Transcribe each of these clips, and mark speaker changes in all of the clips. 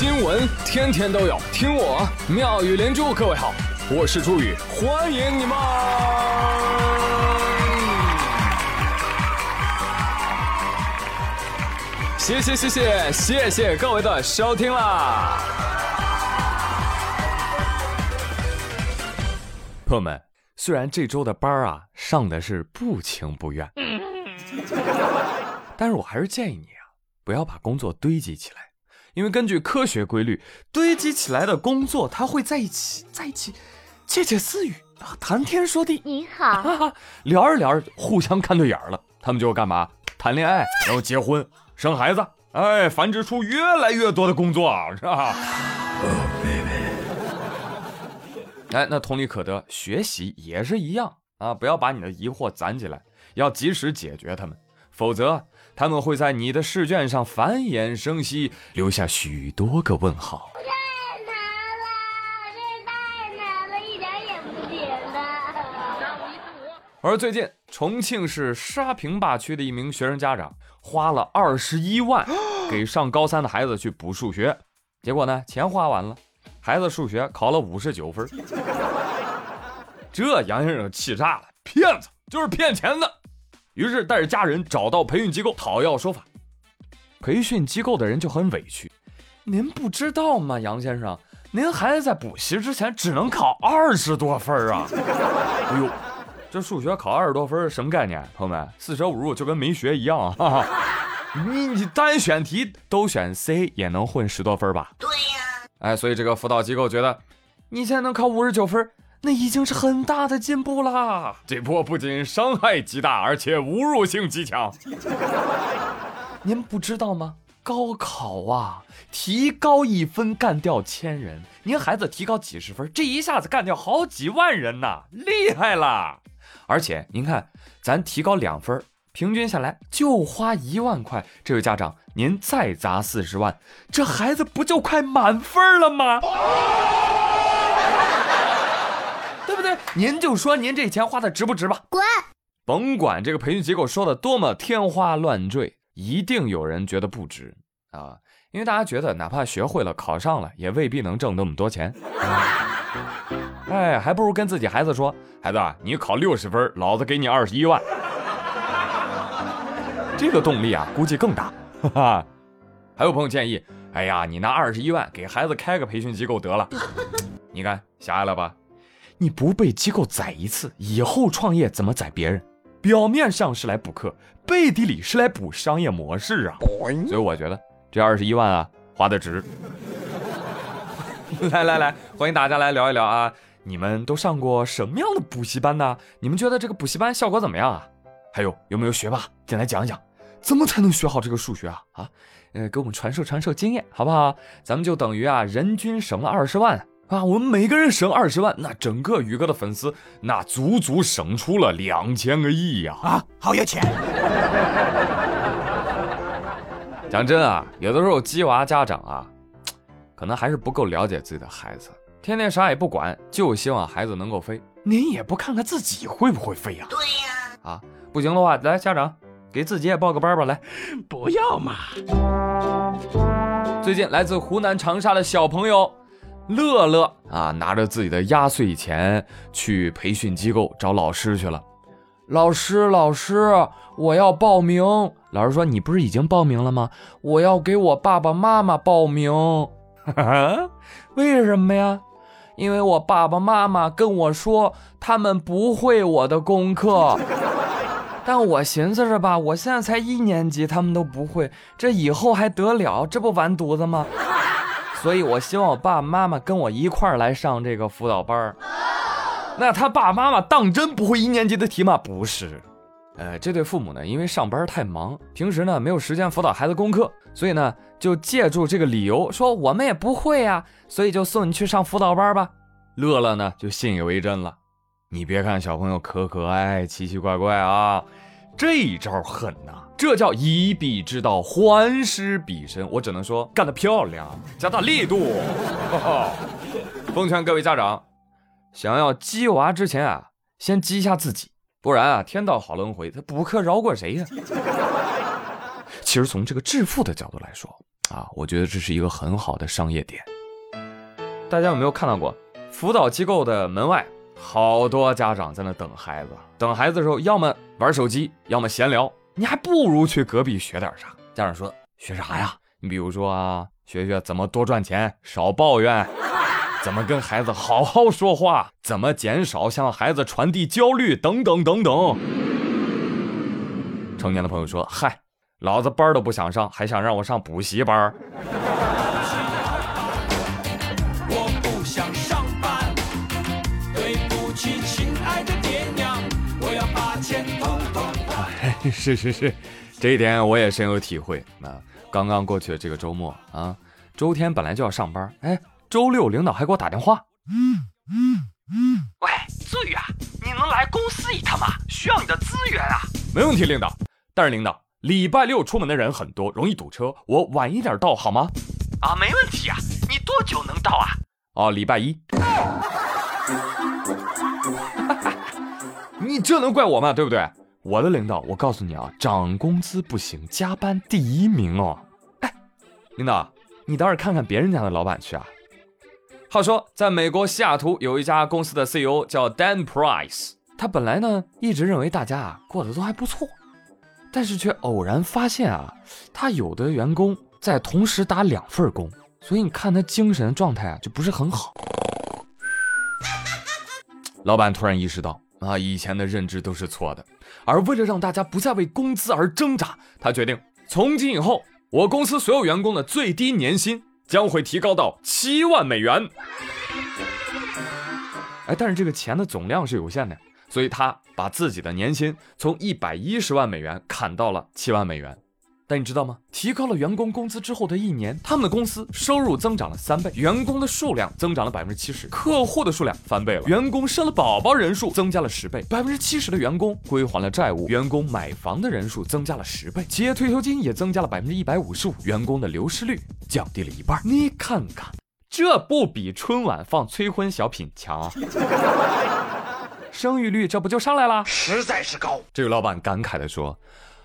Speaker 1: 新闻天天都有，听我妙语连珠。各位好，我是朱宇，欢迎你们！谢谢谢谢谢谢各位的收听啦！朋友们，虽然这周的班啊上的是不情不愿，但是我还是建议你啊，不要把工作堆积起来。因为根据科学规律，堆积起来的工作，它会在一起，在一起窃窃私语啊，谈天说地。
Speaker 2: 你好，
Speaker 1: 聊着聊着，互相看对眼了，他们就干嘛？谈恋爱，然后结婚，生孩子，哎，繁殖出越来越多的工作，是吧？哎，那同理可得，学习也是一样啊，不要把你的疑惑攒起来，要及时解决它们，否则。他们会在你的试卷上繁衍生息，留下许多个问号。
Speaker 2: 太难了，这太难了，一点也不简单。
Speaker 1: 而最近，重庆市沙坪坝区的一名学生家长花了二十一万给上高三的孩子去补数学，结果呢，钱花完了，孩子数学考了五十九分。这杨先生气炸了，骗子就是骗钱的。于是带着家人找到培训机构讨要说法，培训机构的人就很委屈：“您不知道吗，杨先生，您孩子在补习之前只能考二十多分啊！”哎呦，这数学考二十多分什么概念？朋友们，四舍五入就跟没学一样啊！你你单选题都选 C 也能混十多分吧？对呀。哎，所以这个辅导机构觉得，你现在能考五十九分。那已经是很大的进步啦！这波不仅伤害极大，而且侮辱性极强。您不知道吗？高考啊，提高一分干掉千人。您孩子提高几十分，这一下子干掉好几万人呐，厉害啦！而且您看，咱提高两分，平均下来就花一万块。这位家长，您再砸四十万，这孩子不就快满分了吗？您就说您这钱花的值不值吧？
Speaker 2: 滚！
Speaker 1: 甭管这个培训机构说的多么天花乱坠，一定有人觉得不值啊！因为大家觉得，哪怕学会了、考上了，也未必能挣那么多钱。哎，还不如跟自己孩子说：“孩子，你考六十分，老子给你二十一万。”这个动力啊，估计更大。哈哈。还有朋友建议：“哎呀，你拿二十一万给孩子开个培训机构得了。”你看，狭隘了吧？你不被机构宰一次，以后创业怎么宰别人？表面上是来补课，背地里是来补商业模式啊！所以我觉得这二十一万啊，花的值。来来来，欢迎大家来聊一聊啊！你们都上过什么样的补习班呢？你们觉得这个补习班效果怎么样啊？还有有没有学霸进来讲一讲，怎么才能学好这个数学啊？啊，呃，给我们传授传授经验，好不好？咱们就等于啊，人均省了二十万。啊，我们每个人省二十万，那整个宇哥的粉丝那足足省出了两千个亿呀！
Speaker 3: 啊，好有钱！
Speaker 1: 讲真啊，有的时候鸡娃家长啊，可能还是不够了解自己的孩子，天天啥也不管，就希望孩子能够飞。您也不看看自己会不会飞呀？
Speaker 2: 对呀。
Speaker 1: 啊，不行的话，来家长给自己也报个班吧，来。
Speaker 3: 不要嘛。
Speaker 1: 最近来自湖南长沙的小朋友。乐乐啊，拿着自己的压岁钱去培训机构找老师去了。老师，老师，我要报名。老师说：“你不是已经报名了吗？我要给我爸爸妈妈报名。为什么呀？因为我爸爸妈妈跟我说他们不会我的功课。但我寻思着吧，我现在才一年级，他们都不会，这以后还得了？这不完犊子吗？”所以，我希望我爸爸妈妈跟我一块儿来上这个辅导班儿。那他爸爸妈妈当真不会一年级的题吗？不是，呃，这对父母呢，因为上班太忙，平时呢没有时间辅导孩子功课，所以呢就借助这个理由说我们也不会呀，所以就送你去上辅导班吧。乐乐呢就信以为真了。你别看小朋友可可爱爱、奇奇怪怪啊，这招狠呐！这叫以彼之道还施彼身，我只能说干得漂亮，加大力度。奉劝各位家长，想要激娃之前啊，先激一下自己，不然啊，天道好轮回，他补课饶过谁呀？其实从这个致富的角度来说啊，我觉得这是一个很好的商业点。大家有没有看到过辅导机构的门外，好多家长在那等孩子，等孩子的时候，要么玩手机，要么闲聊，你还不如去隔壁学点啥。家长说学啥呀？你比如说啊，学学怎么多赚钱，少抱怨，怎么跟孩子好好说话，怎么减少向孩子传递焦虑，等等等等。成年的朋友说：“嗨，老子班都不想上，还想让我上补习班？” 是是是，这一点我也深有体会。那刚刚过去的这个周末啊，周天本来就要上班，哎，周六领导还给我打电话，
Speaker 4: 喂，子宇啊，你能来公司一趟吗？需要你的资源啊！
Speaker 1: 没问题，领导。但是领导，礼拜六出门的人很多，容易堵车，我晚一点到好吗？
Speaker 4: 啊，没问题啊。你多久能到啊？
Speaker 1: 哦，礼拜一。你这能怪我吗？对不对？我的领导，我告诉你啊，涨工资不行，加班第一名哦。哎，领导，你倒是看看别人家的老板去啊。话说，在美国西雅图有一家公司的 CEO 叫 Dan Price，他本来呢一直认为大家啊过得都还不错。但是却偶然发现啊，他有的员工在同时打两份工，所以你看他精神状态啊就不是很好。老板突然意识到啊，以前的认知都是错的，而为了让大家不再为工资而挣扎，他决定从今以后，我公司所有员工的最低年薪将会提高到七万美元。哎，但是这个钱的总量是有限的。所以他把自己的年薪从一百一十万美元砍到了七万美元，但你知道吗？提高了员工工资之后的一年，他们的公司收入增长了三倍，员工的数量增长了百分之七十，客户的数量翻倍了，员工生了宝宝人数增加了十倍，百分之七十的员工归还了债务，员工买房的人数增加了十倍，企业退休金也增加了百分之一百五十五，员工的流失率降低了一半。你看看，这不比春晚放催婚小品强啊？生育率这不就上来了？
Speaker 3: 实在是高。
Speaker 1: 这位老板感慨地说：“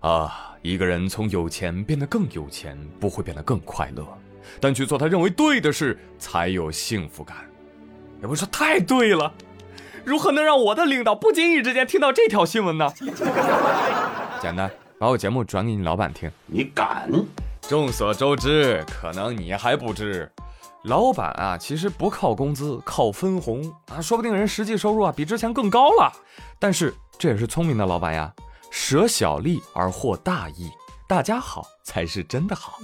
Speaker 1: 啊，一个人从有钱变得更有钱，不会变得更快乐，但去做他认为对的事才有幸福感。”也不说太对了，如何能让我的领导不经意之间听到这条新闻呢？简单，把我节目转给你老板听。
Speaker 3: 你敢？
Speaker 1: 众所周知，可能你还不知。老板啊，其实不靠工资，靠分红啊，说不定人实际收入啊比之前更高了。但是这也是聪明的老板呀，舍小利而获大益，大家好才是真的好。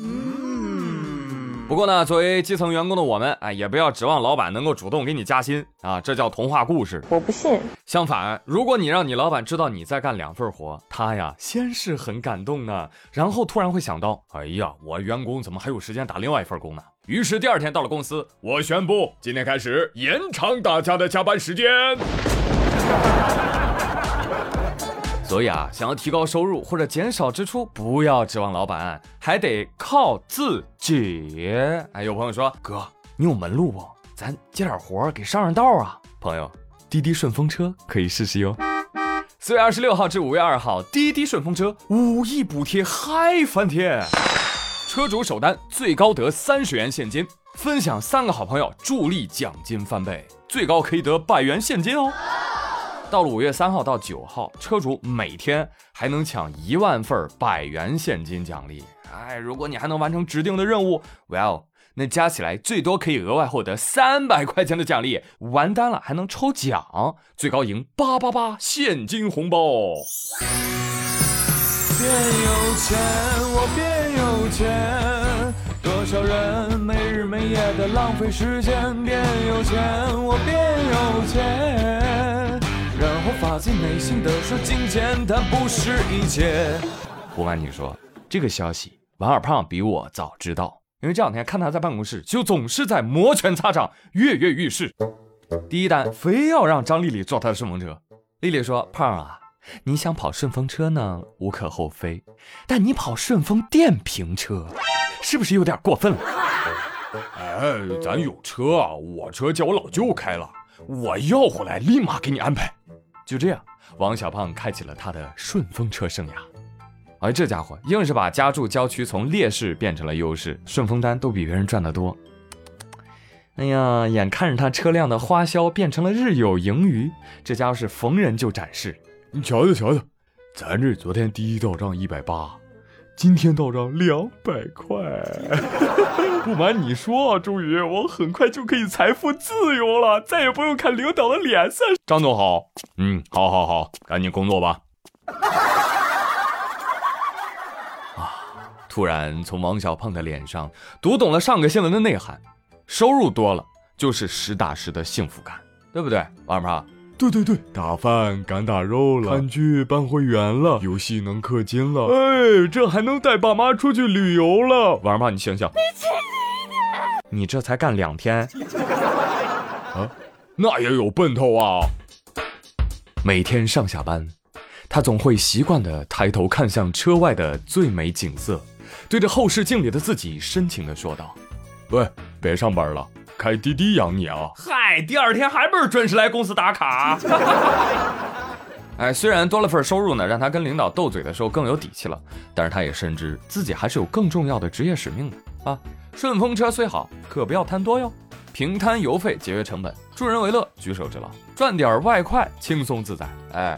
Speaker 1: 不过呢，作为基层员工的我们，哎，也不要指望老板能够主动给你加薪啊，这叫童话故事。
Speaker 5: 我不信。
Speaker 1: 相反，如果你让你老板知道你在干两份活，他呀先是很感动呢，然后突然会想到，哎呀，我员工怎么还有时间打另外一份工呢？于是第二天到了公司，我宣布今天开始延长大家的加班时间。所以啊，想要提高收入或者减少支出，不要指望老板，还得靠自己。哎，有朋友说，哥，你有门路不？咱接点活给上上道啊。朋友，滴滴顺风车可以试试哟。四月二十六号至五月二号，滴滴顺风车五亿补贴嗨翻天，车主首单最高得三十元现金，分享三个好朋友助力奖金翻倍，最高可以得百元现金哦。到了五月三号到九号，车主每天还能抢一万份百元现金奖励。哎，如果你还能完成指定的任务，Well，那加起来最多可以额外获得三百块钱的奖励。完单了还能抽奖，最高赢八八八现金红包。变有钱，我变有钱，多少人没日没夜的浪费时间。变有钱，我变有钱。发自内心的说：“金钱它不是一切。”不瞒你说，这个消息王二胖比我早知道，因为这两天看他在办公室，就总是在摩拳擦掌、跃跃欲试。第一单非要让张丽丽坐他的顺风车，丽丽说：“胖啊，你想跑顺风车呢，无可厚非，但你跑顺风电瓶车，是不是有点过分了？”哎，咱有车啊，我车叫我老舅开了，我要回来立马给你安排。就这样，王小胖开启了他的顺风车生涯。而这家伙硬是把家住郊区从劣势变成了优势，顺风单都比别人赚得多。哎呀，眼看着他车辆的花销变成了日有盈余，这家伙是逢人就展示。
Speaker 5: 你瞧瞧瞧瞧，咱这昨天第一到账一百八，今天到账两百块。不瞒你说啊，终于我很快就可以财富自由了，再也不用看领导的脸色。
Speaker 1: 张总好，嗯，好好好，赶紧工作吧。啊！突然从王小胖的脸上读懂了上个新闻的内涵：收入多了就是实打实的幸福感，对不对，王胖？
Speaker 5: 对对对，打饭敢打肉了，看剧办会员了，游戏能氪金了，哎，这还能带爸妈出去旅游了。
Speaker 1: 王胖，你醒醒！你去你的！你这才干两天
Speaker 5: 啊，那也有奔头啊！
Speaker 1: 每天上下班，他总会习惯地抬头看向车外的最美景色，对着后视镜里的自己深情地说道：“
Speaker 5: 喂，别上班了。”开滴滴养你啊！
Speaker 1: 嗨，第二天还不是准时来公司打卡？哎，虽然多了份收入呢，让他跟领导斗嘴的时候更有底气了，但是他也深知自己还是有更重要的职业使命的啊！顺风车虽好，可不要贪多哟，平摊油费，节约成本，助人为乐，举手之劳，赚点外快，轻松自在。哎，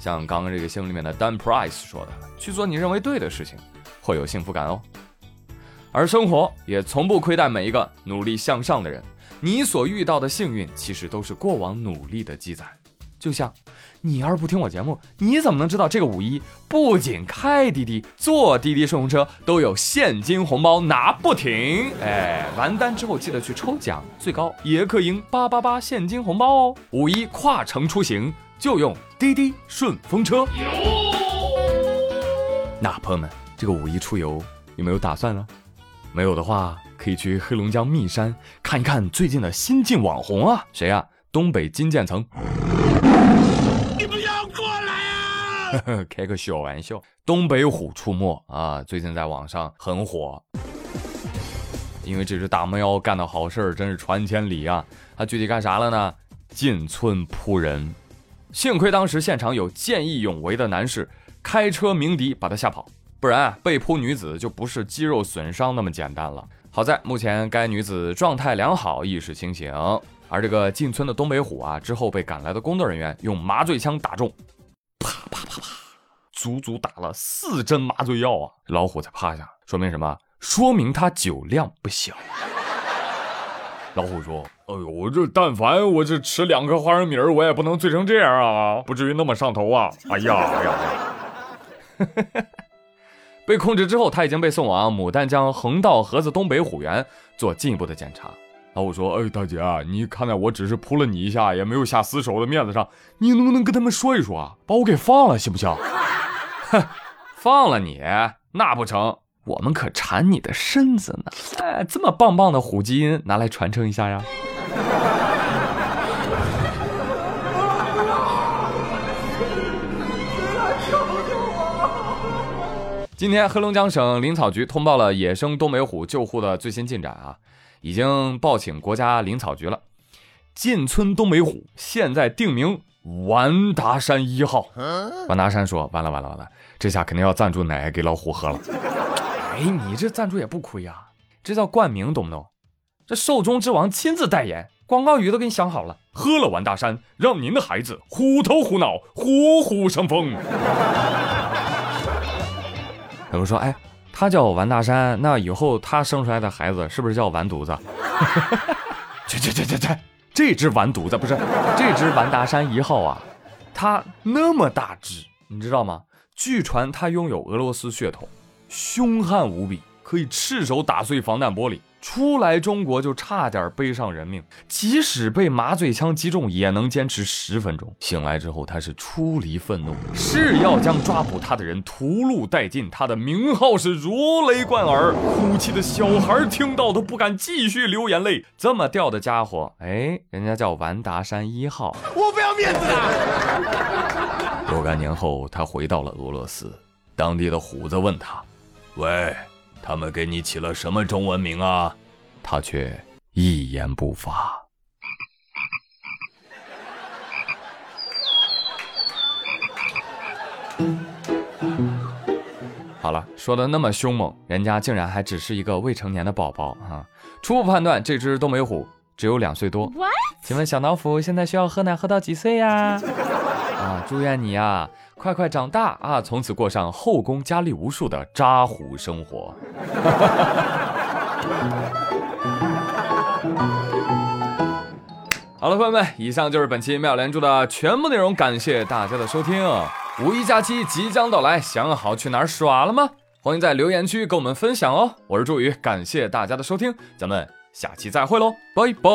Speaker 1: 像刚刚这个新闻里面的 Dan Price 说的，去做你认为对的事情，会有幸福感哦。而生活也从不亏待每一个努力向上的人。你所遇到的幸运，其实都是过往努力的积攒。就像你要是不听我节目，你怎么能知道这个五一不仅开滴滴、坐滴滴顺风车都有现金红包拿不停？哎，完单之后记得去抽奖，最高也可赢八八八现金红包哦！五一跨城出行就用滴滴顺风车。那朋友们，这个五一出游有没有打算呢？没有的话，可以去黑龙江密山看一看最近的新晋网红啊，谁呀？东北金渐层。
Speaker 3: 你不要过来
Speaker 1: 啊！开个小玩笑。东北虎出没啊，最近在网上很火，因为这只大猫妖干的好事儿真是传千里啊。它具体干啥了呢？进村扑人，幸亏当时现场有见义勇为的男士开车鸣笛把他吓跑。不然啊被扑女子就不是肌肉损伤那么简单了。好在目前该女子状态良好，意识清醒。而这个进村的东北虎啊，之后被赶来的工作人员用麻醉枪打中，啪啪啪啪，足足打了四针麻醉药啊！老虎才趴下，说明什么？说明他酒量不小。老虎说：“
Speaker 5: 哎呦，我这但凡我这吃两颗花生米，我也不能醉成这样啊，不至于那么上头啊！哎呀，哎呀！”
Speaker 1: 被控制之后，他已经被送往牡丹江横道河子东北虎园做进一步的检查。
Speaker 5: 老虎说：“哎，大姐，你看在我只是扑了你一下，也没有下死手的面子上，你能不能跟他们说一说啊，把我给放了，行不行？”
Speaker 1: 哼，放了你那不成，我们可馋你的身子呢。哎，这么棒棒的虎基因，拿来传承一下呀。今天，黑龙江省林草局通报了野生东北虎救护的最新进展啊，已经报请国家林草局了。进村东北虎现在定名完达山一号。完达山说：“完了完了完了，这下肯定要赞助奶给老虎喝了。”哎，你这赞助也不亏啊，这叫冠名，懂不懂？这寿中之王亲自代言，广告语都给你想好了，喝了完达山，让您的孩子虎头虎脑，虎虎生风。有人说：“哎，他叫完大山，那以后他生出来的孩子是不是叫完犊子？” 去去去去去，这只完犊子不是这只完达山一号啊，它那么大只，你知道吗？据传它拥有俄罗斯血统，凶悍无比，可以赤手打碎防弹玻璃。初来中国就差点背上人命，即使被麻醉枪击中，也能坚持十分钟。醒来之后，他是出离愤怒，誓要将抓捕他的人屠戮殆尽。他的名号是如雷贯耳，哭泣的小孩听到都不敢继续流眼泪。这么吊的家伙，哎，人家叫完达山一号，
Speaker 3: 我不要面子的。
Speaker 1: 若干年后，他回到了俄罗斯，当地的虎子问他：“喂。”他们给你起了什么中文名啊？他却一言不发。好了，说的那么凶猛，人家竟然还只是一个未成年的宝宝啊。初步判断，这只东北虎只有两岁多。请问小老虎现在需要喝奶喝到几岁呀？啊，祝愿你呀，快快长大啊，从此过上后宫佳丽无数的扎虎生活。好了，朋友们，以上就是本期妙连珠的全部内容，感谢大家的收听。五一假期即将到来，想好去哪儿耍了吗？欢迎在留言区跟我们分享哦。我是朱宇，感谢大家的收听，咱们下期再会喽，拜拜。